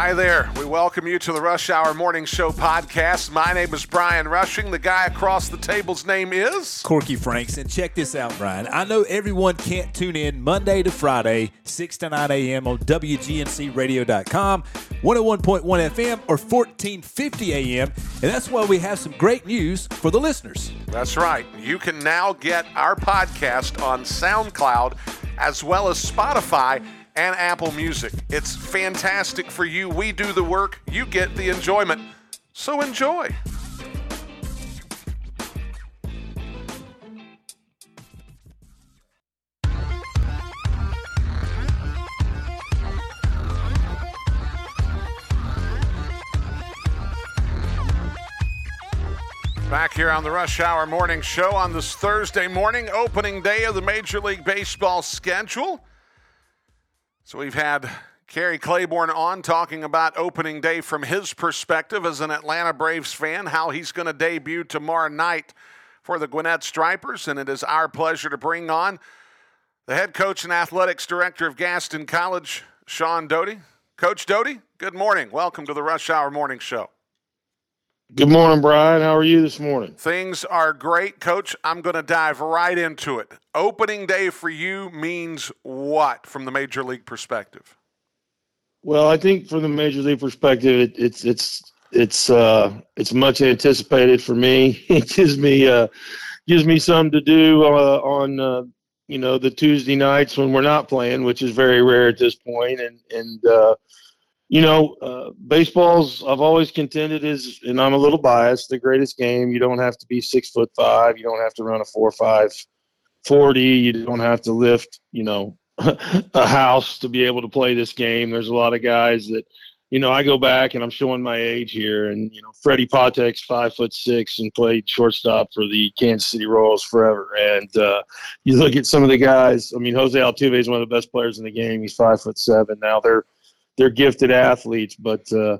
Hi there. We welcome you to the Rush Hour Morning Show podcast. My name is Brian Rushing. The guy across the table's name is Corky Franks. And check this out, Brian. I know everyone can't tune in Monday to Friday, 6 to 9 a.m. on WGNCradio.com, 101.1 FM, or 1450 a.m. And that's why we have some great news for the listeners. That's right. You can now get our podcast on SoundCloud as well as Spotify and Apple Music. It's fantastic for you. We do the work, you get the enjoyment. So enjoy. Back here on the Rush Hour Morning Show on this Thursday morning, opening day of the Major League Baseball schedule. So we've had Kerry Claiborne on talking about opening day from his perspective as an Atlanta Braves fan, how he's going to debut tomorrow night for the Gwinnett Stripers. And it is our pleasure to bring on the head coach and athletics director of Gaston College, Shohn Doty. Coach Doty, good morning. Welcome to the Rush Hour Morning Show. Good morning, Brian. How are you this morning? Things are great, Coach. I'm going to dive right into it. Opening day for you means what from the major league perspective? Well, I think from the major league perspective, it, it's it's it's uh, it's much anticipated for me. It gives me uh, gives me something to do uh, on uh, you know the Tuesday nights when we're not playing, which is very rare at this point, and and uh, you know, uh, baseball's I've always contended is, and I'm a little biased, the greatest game. You don't have to be six foot five. You don't have to run a four five forty. You don't have to lift, you know, a house to be able to play this game. There's a lot of guys that, you know, I go back and I'm showing my age here, and you know, Freddie Patek's five foot six and played shortstop for the Kansas City Royals forever. And uh, you look at some of the guys. I mean, Jose Altuve is one of the best players in the game. He's five foot seven. Now they're they're gifted athletes, but uh,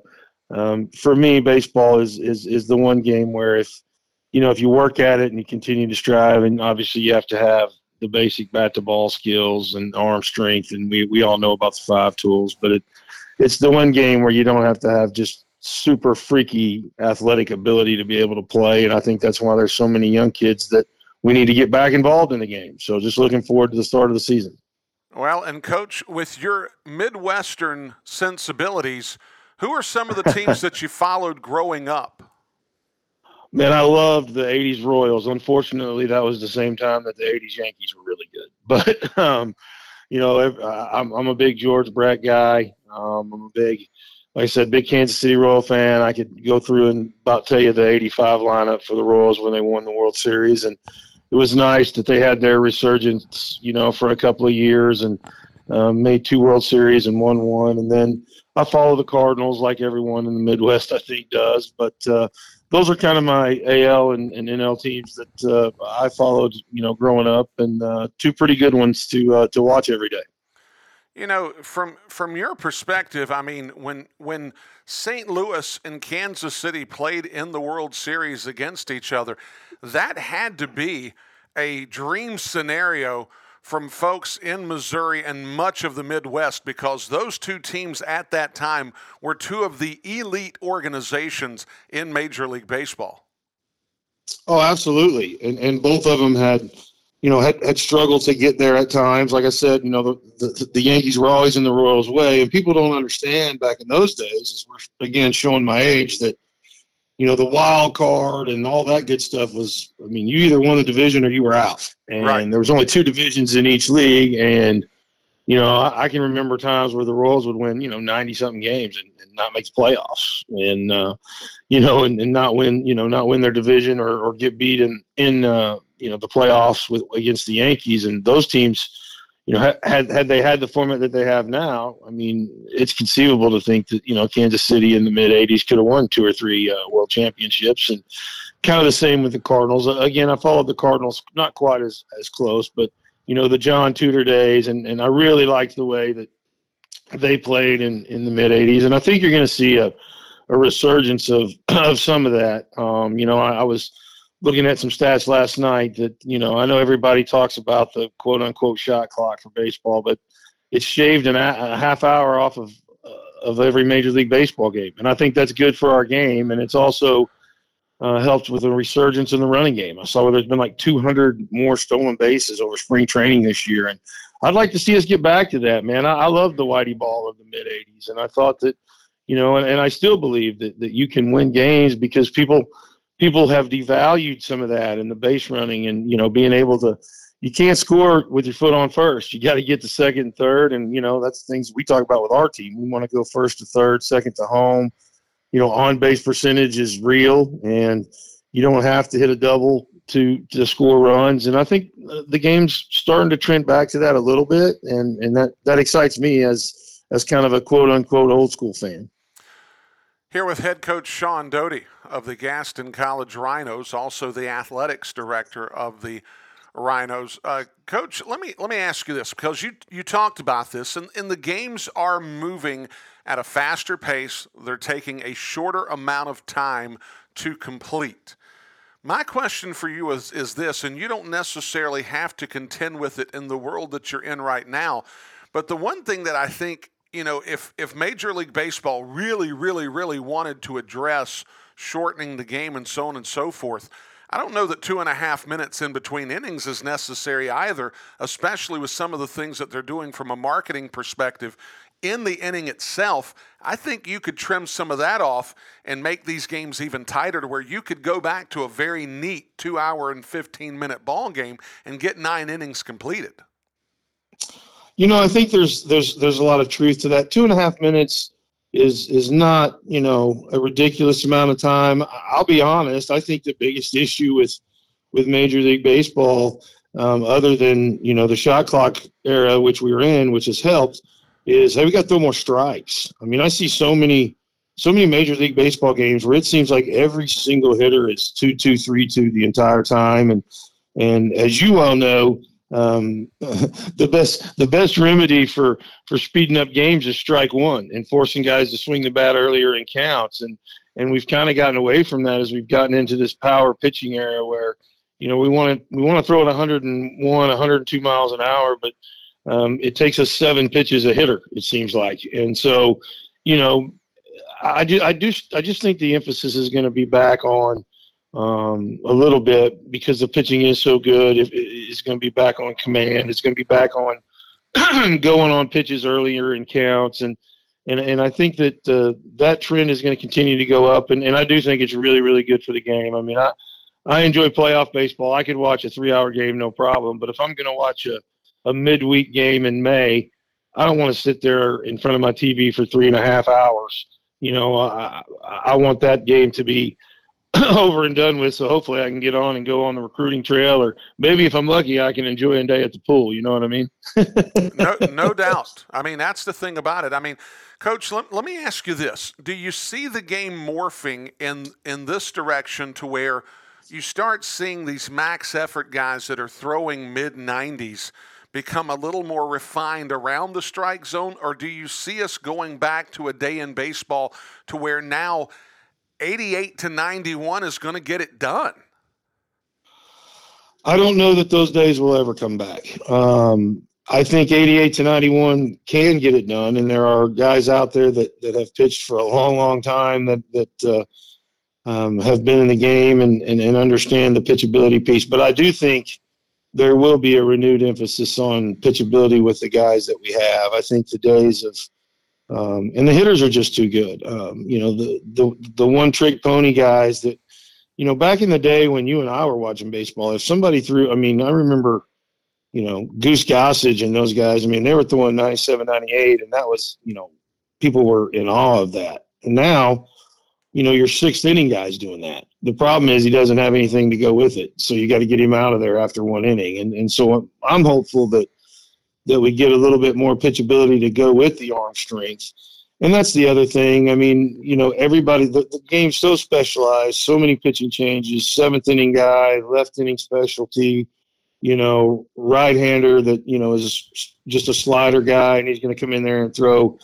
um, for me, baseball is, is is the one game where if you know if you work at it and you continue to strive, and obviously you have to have the basic bat to ball skills and arm strength, and we we all know about the five tools, but it it's the one game where you don't have to have just super freaky athletic ability to be able to play, and I think that's why there's so many young kids that we need to get back involved in the game. So just looking forward to the start of the season. Well, and coach, with your Midwestern sensibilities, who are some of the teams that you followed growing up? Man, I loved the '80s Royals. Unfortunately, that was the same time that the '80s Yankees were really good. But um, you know, I'm, I'm a big George Brett guy. Um, I'm a big, like I said, big Kansas City Royal fan. I could go through and about tell you the '85 lineup for the Royals when they won the World Series, and it was nice that they had their resurgence, you know, for a couple of years and um, made two World Series and won one. And then I follow the Cardinals like everyone in the Midwest, I think, does. But uh, those are kind of my AL and, and NL teams that uh, I followed, you know, growing up, and uh, two pretty good ones to uh, to watch every day. You know, from from your perspective, I mean, when when St. Louis and Kansas City played in the World Series against each other, that had to be a dream scenario from folks in Missouri and much of the Midwest because those two teams at that time were two of the elite organizations in Major League Baseball. Oh, absolutely. And and both of them had you know, had, had struggled to get there at times. Like I said, you know, the, the, the Yankees were always in the Royals' way, and people don't understand back in those days. As we're again showing my age that, you know, the wild card and all that good stuff was. I mean, you either won the division or you were out, and right. there was only two divisions in each league, and you know, I, I, can remember times where the Royals would win, you know, ninety something games and, not make the playoffs, and uh, you know, and, and not win, you know, not win their division or, or get beat in in uh, you know the playoffs with against the Yankees and those teams. You know, had had they had the format that they have now, I mean, it's conceivable to think that you know Kansas City in the mid '80s could have won two or three uh, world championships, and kind of the same with the Cardinals. Again, I followed the Cardinals not quite as as close, but you know the John Tudor days, and and I really liked the way that they played in in the mid '80s, and I think you're going to see a a resurgence of of some of that. Um, you know, I, I was looking at some stats last night that you know I know everybody talks about the quote unquote shot clock for baseball, but it's shaved an, a half hour off of uh, of every Major League Baseball game, and I think that's good for our game, and it's also uh, helped with a resurgence in the running game. I saw there's been like 200 more stolen bases over spring training this year, and I'd like to see us get back to that, man. I, I love the Whitey ball of the mid 80s, and I thought that, you know, and, and I still believe that, that you can win games because people people have devalued some of that in the base running and you know being able to you can't score with your foot on first. You got to get to second and third, and you know that's things we talk about with our team. We want to go first to third, second to home you know, on base percentage is real, and you don't have to hit a double to to score runs. And I think the game's starting to trend back to that a little bit, and and that that excites me as as kind of a quote unquote old school fan. Here with head coach Shohn Doty of the Gaston College Rhinos, also the athletics director of the Rhinos. Uh, Coach, let me let me ask you this because you you talked about this, and, and the games are moving at a faster pace. They're taking a shorter amount of time to complete. My question for you is, is this, and you don't necessarily have to contend with it in the world that you're in right now, but the one thing that I think, you know, if, if Major League Baseball really, really, really wanted to address shortening the game and so on and so forth, I don't know that two and a half minutes in between innings is necessary either, especially with some of the things that they're doing from a marketing perspective in the inning itself, I think you could trim some of that off and make these games even tighter to where you could go back to a very neat two hour and 15 minute ball game and get nine innings completed. You know, I think there's there's there's a lot of truth to that. Two and a half minutes is is not you know a ridiculous amount of time. I'll be honest. I think the biggest issue with with Major League Baseball, um, other than you know the shot clock era which we were in, which has helped, is hey, we got to throw more strikes. I mean, I see so many so many Major League Baseball games where it seems like every single hitter is two two three two the entire time, and and as you well know, um, the best the best remedy for for speeding up games is strike one and forcing guys to swing the bat earlier in counts, and and we've kind of gotten away from that as we've gotten into this power pitching era where you know we want to we want to throw it 101 102 miles an hour, but um, it takes us seven pitches a hitter, it seems like. And so, you know, I do, I do, I just think the emphasis is going to be back on um, a little bit because the pitching is so good. It, it's going to be back on command. It's going to be back on going on pitches earlier in counts, and and and I think that uh, that trend is going to continue to go up. And, and I do think it's really really good for the game. I mean, I I enjoy playoff baseball. I could watch a three hour game no problem. But if I'm going to watch a a midweek game in May, I don't want to sit there in front of my TV for three and a half hours. You know, I, I want that game to be over and done with. So hopefully I can get on and go on the recruiting trail, or maybe if I'm lucky, I can enjoy a day at the pool. You know what I mean? no, no doubt. I mean, that's the thing about it. I mean, Coach, let, let me ask you this: Do you see the game morphing in in this direction to where you start seeing these max effort guys that are throwing mid 90s? Become a little more refined around the strike zone, or do you see us going back to a day in baseball to where now 88 to 91 is going to get it done? I don't know that those days will ever come back. Um, I think 88 to 91 can get it done, and there are guys out there that, that have pitched for a long, long time that that uh, um, have been in the game and, and, and understand the pitchability piece. But I do think there will be a renewed emphasis on pitchability with the guys that we have. I think the days of um, and the hitters are just too good. Um, you know, the the the one trick pony guys that you know back in the day when you and I were watching baseball, if somebody threw, I mean, I remember, you know, Goose Gossage and those guys. I mean, they were throwing 97, 98, and that was you know, people were in awe of that. And now you know, your sixth inning guy's doing that. The problem is he doesn't have anything to go with it. So you got to get him out of there after one inning. And and so I'm hopeful that that we get a little bit more pitchability to go with the arm strength. And that's the other thing. I mean, you know, everybody the, the game's so specialized, so many pitching changes, seventh inning guy, left inning specialty, you know, right hander that, you know, is just a slider guy and he's gonna come in there and throw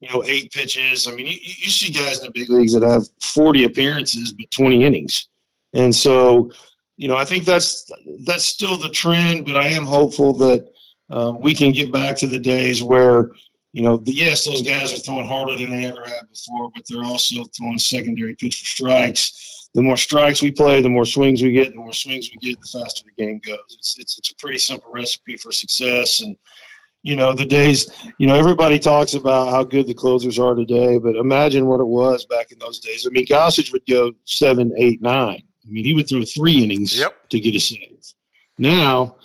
you know, eight pitches. I mean, you, you see guys in the big leagues that have 40 appearances but 20 innings. And so, you know, I think that's that's still the trend, but I am hopeful that uh, we can get back to the days where you know, the, yes, those guys are throwing harder than they ever have before, but they're also throwing secondary pitch for strikes. The more strikes we play, the more swings we get. The more swings we get, the faster the game goes. It's, it's, it's a pretty simple recipe for success. And, you know, the days, you know, everybody talks about how good the closers are today, but imagine what it was back in those days. I mean, Gossage would go seven, eight, nine. I mean, he would throw three innings yep. to get a save. Now,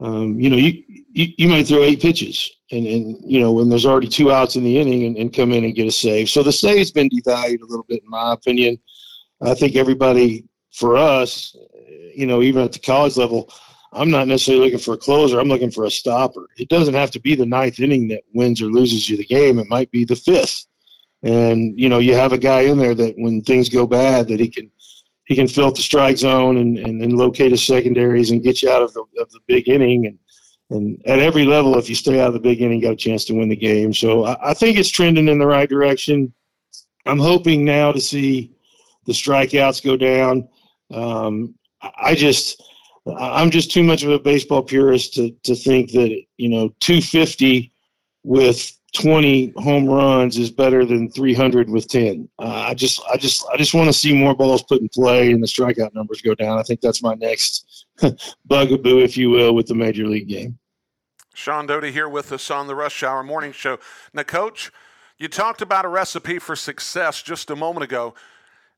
um, you know, you, you, you might throw eight pitches and, and, you know, when there's already two outs in the inning and, and come in and get a save. So the save's been devalued a little bit, in my opinion. I think everybody, for us, you know, even at the college level, I'm not necessarily looking for a closer. I'm looking for a stopper. It doesn't have to be the ninth inning that wins or loses you the game. It might be the fifth. And, you know, you have a guy in there that when things go bad, that he can he can fill the strike zone and, and, and locate his secondaries and get you out of the, of the big inning. And, and at every level, if you stay out of the big inning, got a chance to win the game. So I, I think it's trending in the right direction. I'm hoping now to see the strikeouts go down. Um, I just, I'm just too much of a baseball purist to, to think that, you know, 250 with 20 home runs is better than 300 with 10. Uh, I just, I just, I just want to see more balls put in play and the strikeout numbers go down. I think that's my next bugaboo, if you will, with the major league game. Shohn Doty here with us on the Rush Hour Morning Show. Now, Coach, you talked about a recipe for success just a moment ago.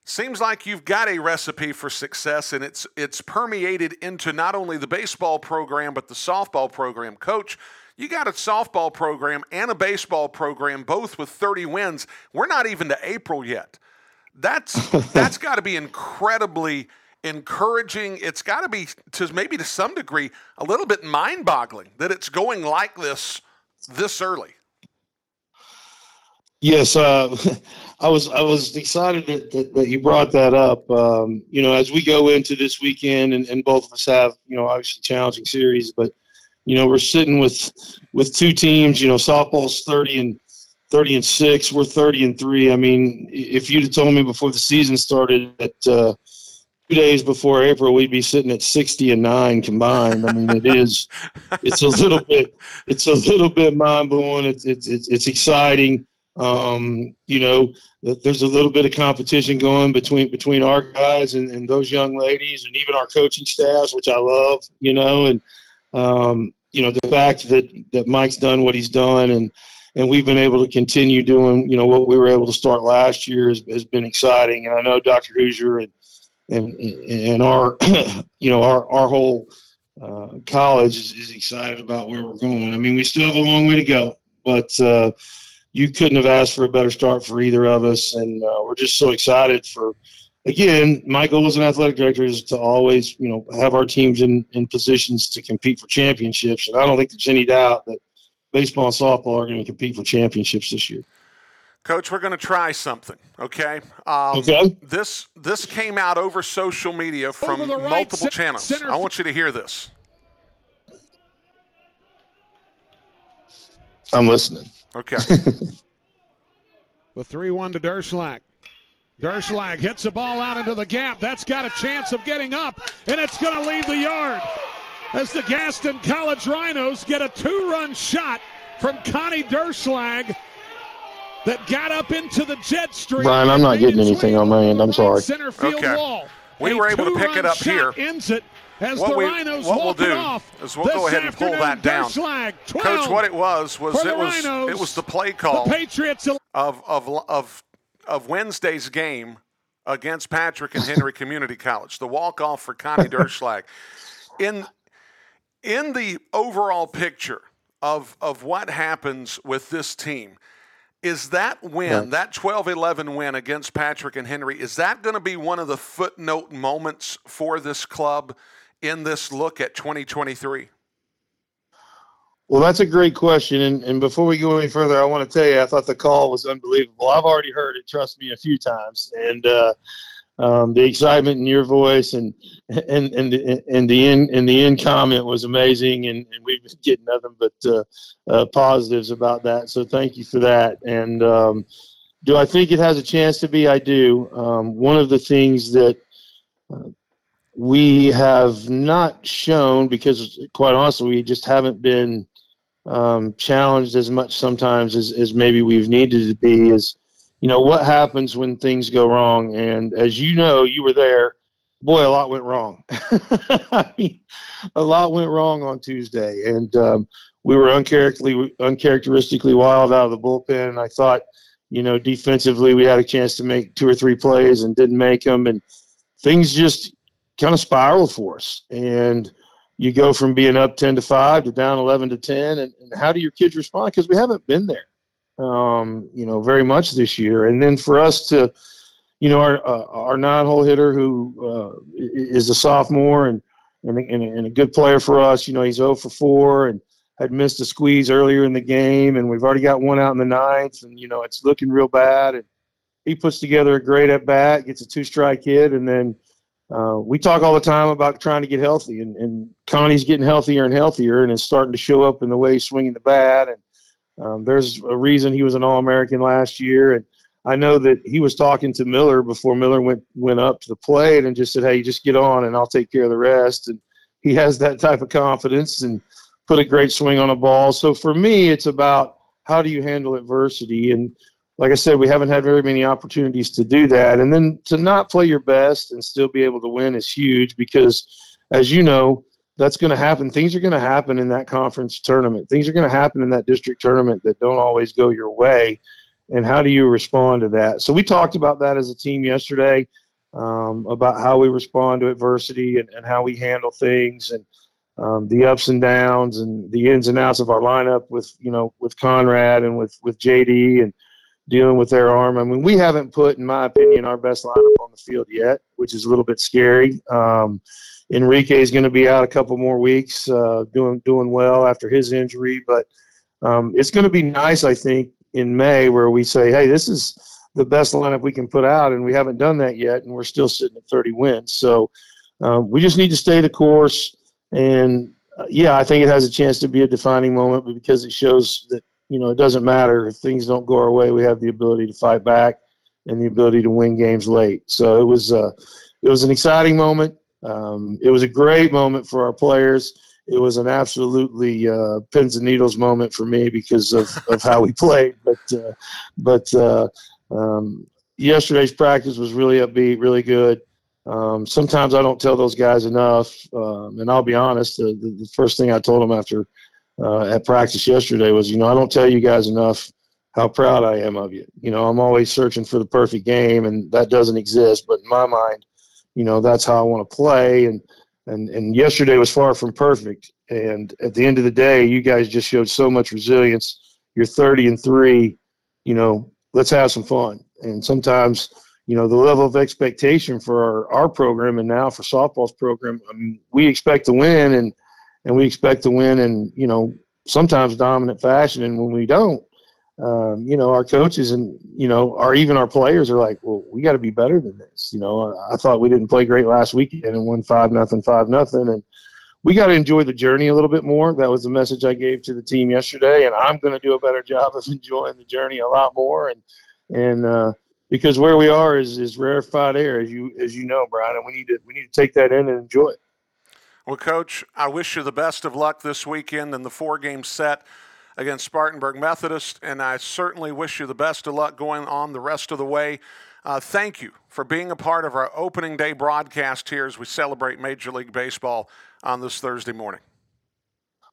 Seems like you've got a recipe for success, and it's it's permeated into not only the baseball program but the softball program. Coach, you got a softball program and a baseball program, both with 30 wins. We're not even to April yet. That's that's got to be incredibly encouraging. It's got to be to maybe to some degree a little bit mind-boggling that it's going like this this early. Yes, uh, I was I was excited that, that, that you brought that up. Um, you know, as we go into this weekend, and, and both of us have you know obviously challenging series, but you know, we're sitting with with two teams. You know, softball's thirty and thirty and six. We're thirty and three. I mean, if you'd have told me before the season started that uh, two days before April we'd be sitting at sixty and nine combined, I mean, it is. It's a little bit. It's a little bit mind blowing. It's it's it's, it's exciting. Um, you know, there's a little bit of competition going between between our guys and, and those young ladies, and even our coaching staffs, which I love. You know, and um, you know, the fact that, that Mike's done what he's done and, and we've been able to continue doing, you know, what we were able to start last year has, has been exciting. And I know Dr. Hoosier and, and, and our, you know, our, our whole uh, college is, is excited about where we're going. I mean, we still have a long way to go, but uh, you couldn't have asked for a better start for either of us. And uh, we're just so excited for, again, my goal as an athletic director is to always, you know, have our teams in, in positions to compete for championships. And I don't think there's any doubt that baseball and softball are going to compete for championships this year. Coach, we're going to try something. Okay. Um, okay. This this came out over social media from right, multiple center, channels. Center. I want you to hear this. I'm listening. Okay. the three-one to Derschlag. Derschlag hits the ball out into the gap. That's got a chance of getting up, and it's going to leave the yard. As the Gaston College Rhinos get a two run shot from Connie Derschlag that got up into the jet stream. Brian, I'm not getting anything on my end. I'm sorry. Center field okay. wall. We a were able to pick it up here. Ends it as what the we, Rhinos what we'll do off is we'll go ahead and pull that down. Coach, what it was was it was Rhinos, it was the play call the Patriots of of of of Wednesday's game against Patrick and Henry Community College, the walk off for Connie Derschlag. In in the overall picture of of what happens with this team, is that win, yeah. that 12-11 win against Patrick and Henry, is that going to be one of the footnote moments for this club in this look at 2023? Well, that's a great question. And, and before we go any further, I want to tell you, I thought the call was unbelievable. I've already heard it, trust me, a few times. And uh, um, the excitement in your voice and and and the, and the end and the end comment was amazing. And, and we've been getting nothing but uh, uh, positives about that. So thank you for that. And um, do I think it has a chance to be? I do. Um, one of the things that uh, we have not shown because, quite honestly, we just haven't been um, challenged as much sometimes as, as maybe we've needed to be is, you know, what happens when things go wrong. And as you know, you were there. Boy, a lot went wrong. I mean, a lot went wrong on Tuesday, and um, we were uncharacteristically, uncharacteristically wild out of the bullpen. And I thought, you know, defensively, we had a chance to make two or three plays and didn't make them, and things just kind of spiraled for us. And you go from being up 10 to 5 to down 11 to 10 and, and how do your kids respond? Because we haven't been there um, you know very much this year. And then for us to you know our uh, our nine-hole hitter who uh, is a sophomore and and, and, and a good player for us you know he's 0 for 4 and had missed a squeeze earlier in the game and we've already got one out in the ninth and you know it's looking real bad. And he puts together a great at bat gets a two strike hit and then uh, we talk all the time about trying to get healthy, and, and Connie's getting healthier and healthier, and it's starting to show up in the way he's swinging the bat. And um, there's a reason he was an All-American last year, and I know that he was talking to Miller before Miller went went up to the plate and just said, "Hey, just get on, and I'll take care of the rest." And he has that type of confidence and put a great swing on a ball. So for me, it's about how do you handle adversity and like I said, we haven't had very many opportunities to do that. And then to not play your best and still be able to win is huge because, as you know, that's going to happen. Things are going to happen in that conference tournament. Things are going to happen in that district tournament that don't always go your way. And how do you respond to that? So we talked about that as a team yesterday um, about how we respond to adversity and, and how we handle things and um, the ups and downs and the ins and outs of our lineup with you know with Conrad and with with JD and dealing with their arm. I mean, we haven't put, in my opinion, our best lineup on the field yet, which is a little bit scary. Um, Enrique is going to be out a couple more weeks, uh, doing doing well after his injury, but um, it's going to be nice, I think, in May where we say, hey, this is the best lineup we can put out, and we haven't done that yet, and we're still sitting at 30 wins. So um, we just need to stay the course. And uh, yeah, I think it has a chance to be a defining moment because it shows that you know, it doesn't matter if things don't go our way. We have the ability to fight back and the ability to win games late. So it was uh, it was an exciting moment. Um, it was a great moment for our players. It was an absolutely uh, pins and needles moment for me because of, of how we played. But uh, but uh, um, yesterday's practice was really upbeat, really good. Um, sometimes I don't tell those guys enough, um, and I'll be honest. The, the, the, first thing I told them after uh, at practice yesterday was, you know, I don't tell you guys enough how proud I am of you. You know, I'm always searching for the perfect game, and that doesn't exist. But in my mind, you know, that's how I want to play. And and and yesterday was far from perfect. And at the end of the day, you guys just showed so much resilience. You're 30 and three. You know, let's have some fun. And sometimes, you know, the level of expectation for our, our program and now for softball's program, I mean, we expect to win and and we expect to win in you know sometimes dominant fashion. And when we don't, um, you know, our coaches and you know, our even our players are like, well, we got to be better than this. You know, I thought we didn't play great last weekend and won five nothing, five nothing, and we got to enjoy the journey a little bit more. That was the message I gave to the team yesterday, and I'm going to do a better job of enjoying the journey a lot more. And and uh, because where we are is is rarefied air, as you as you know, Brian, and we need to we need to take that in and enjoy it. Well, Coach, I wish you the best of luck this weekend in the four game set against Spartanburg Methodist, and I certainly wish you the best of luck going on the rest of the way. Uh, thank you for being a part of our opening day broadcast here as we celebrate Major League Baseball on this Thursday morning.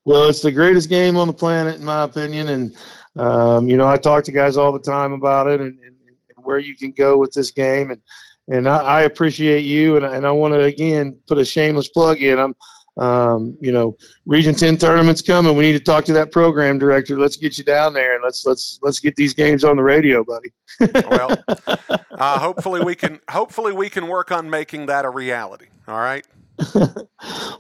Well, it's the greatest game on the planet, in my opinion. And, um, you know, I talk to guys all the time about it and, and, and where you can go with this game. And, and I, I appreciate you. And, and I want to again put a shameless plug in. I'm, um, you know, Region Ten tournaments coming. We need to talk to that program director. Let's get you down there and let's let's let's get these games on the radio, buddy. well, uh, hopefully we can hopefully we can work on making that a reality. All right.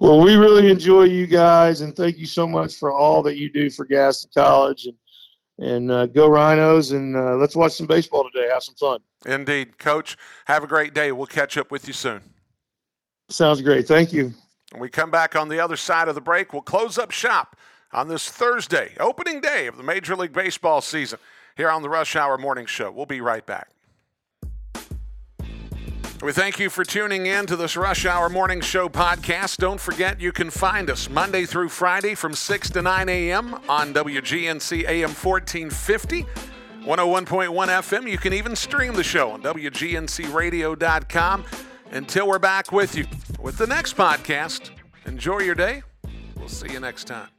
well, we really enjoy you guys, and thank you so much for all that you do for Gaston College and and uh, go Rhinos and uh, let's watch some baseball today. Have some fun. Indeed, Coach. Have a great day. We'll catch up with you soon. Sounds great. Thank you. When we come back on the other side of the break, we'll close up shop on this Thursday, opening day of the Major League Baseball season, here on the Rush Hour Morning Show. We'll be right back. We thank you for tuning in to this Rush Hour Morning Show podcast. Don't forget you can find us Monday through Friday from 6 to 9 a.m. on WGNC AM 1450. 101.1 FM. You can even stream the show on WGNCradio.com. Until we're back with you with the next podcast, enjoy your day. We'll see you next time.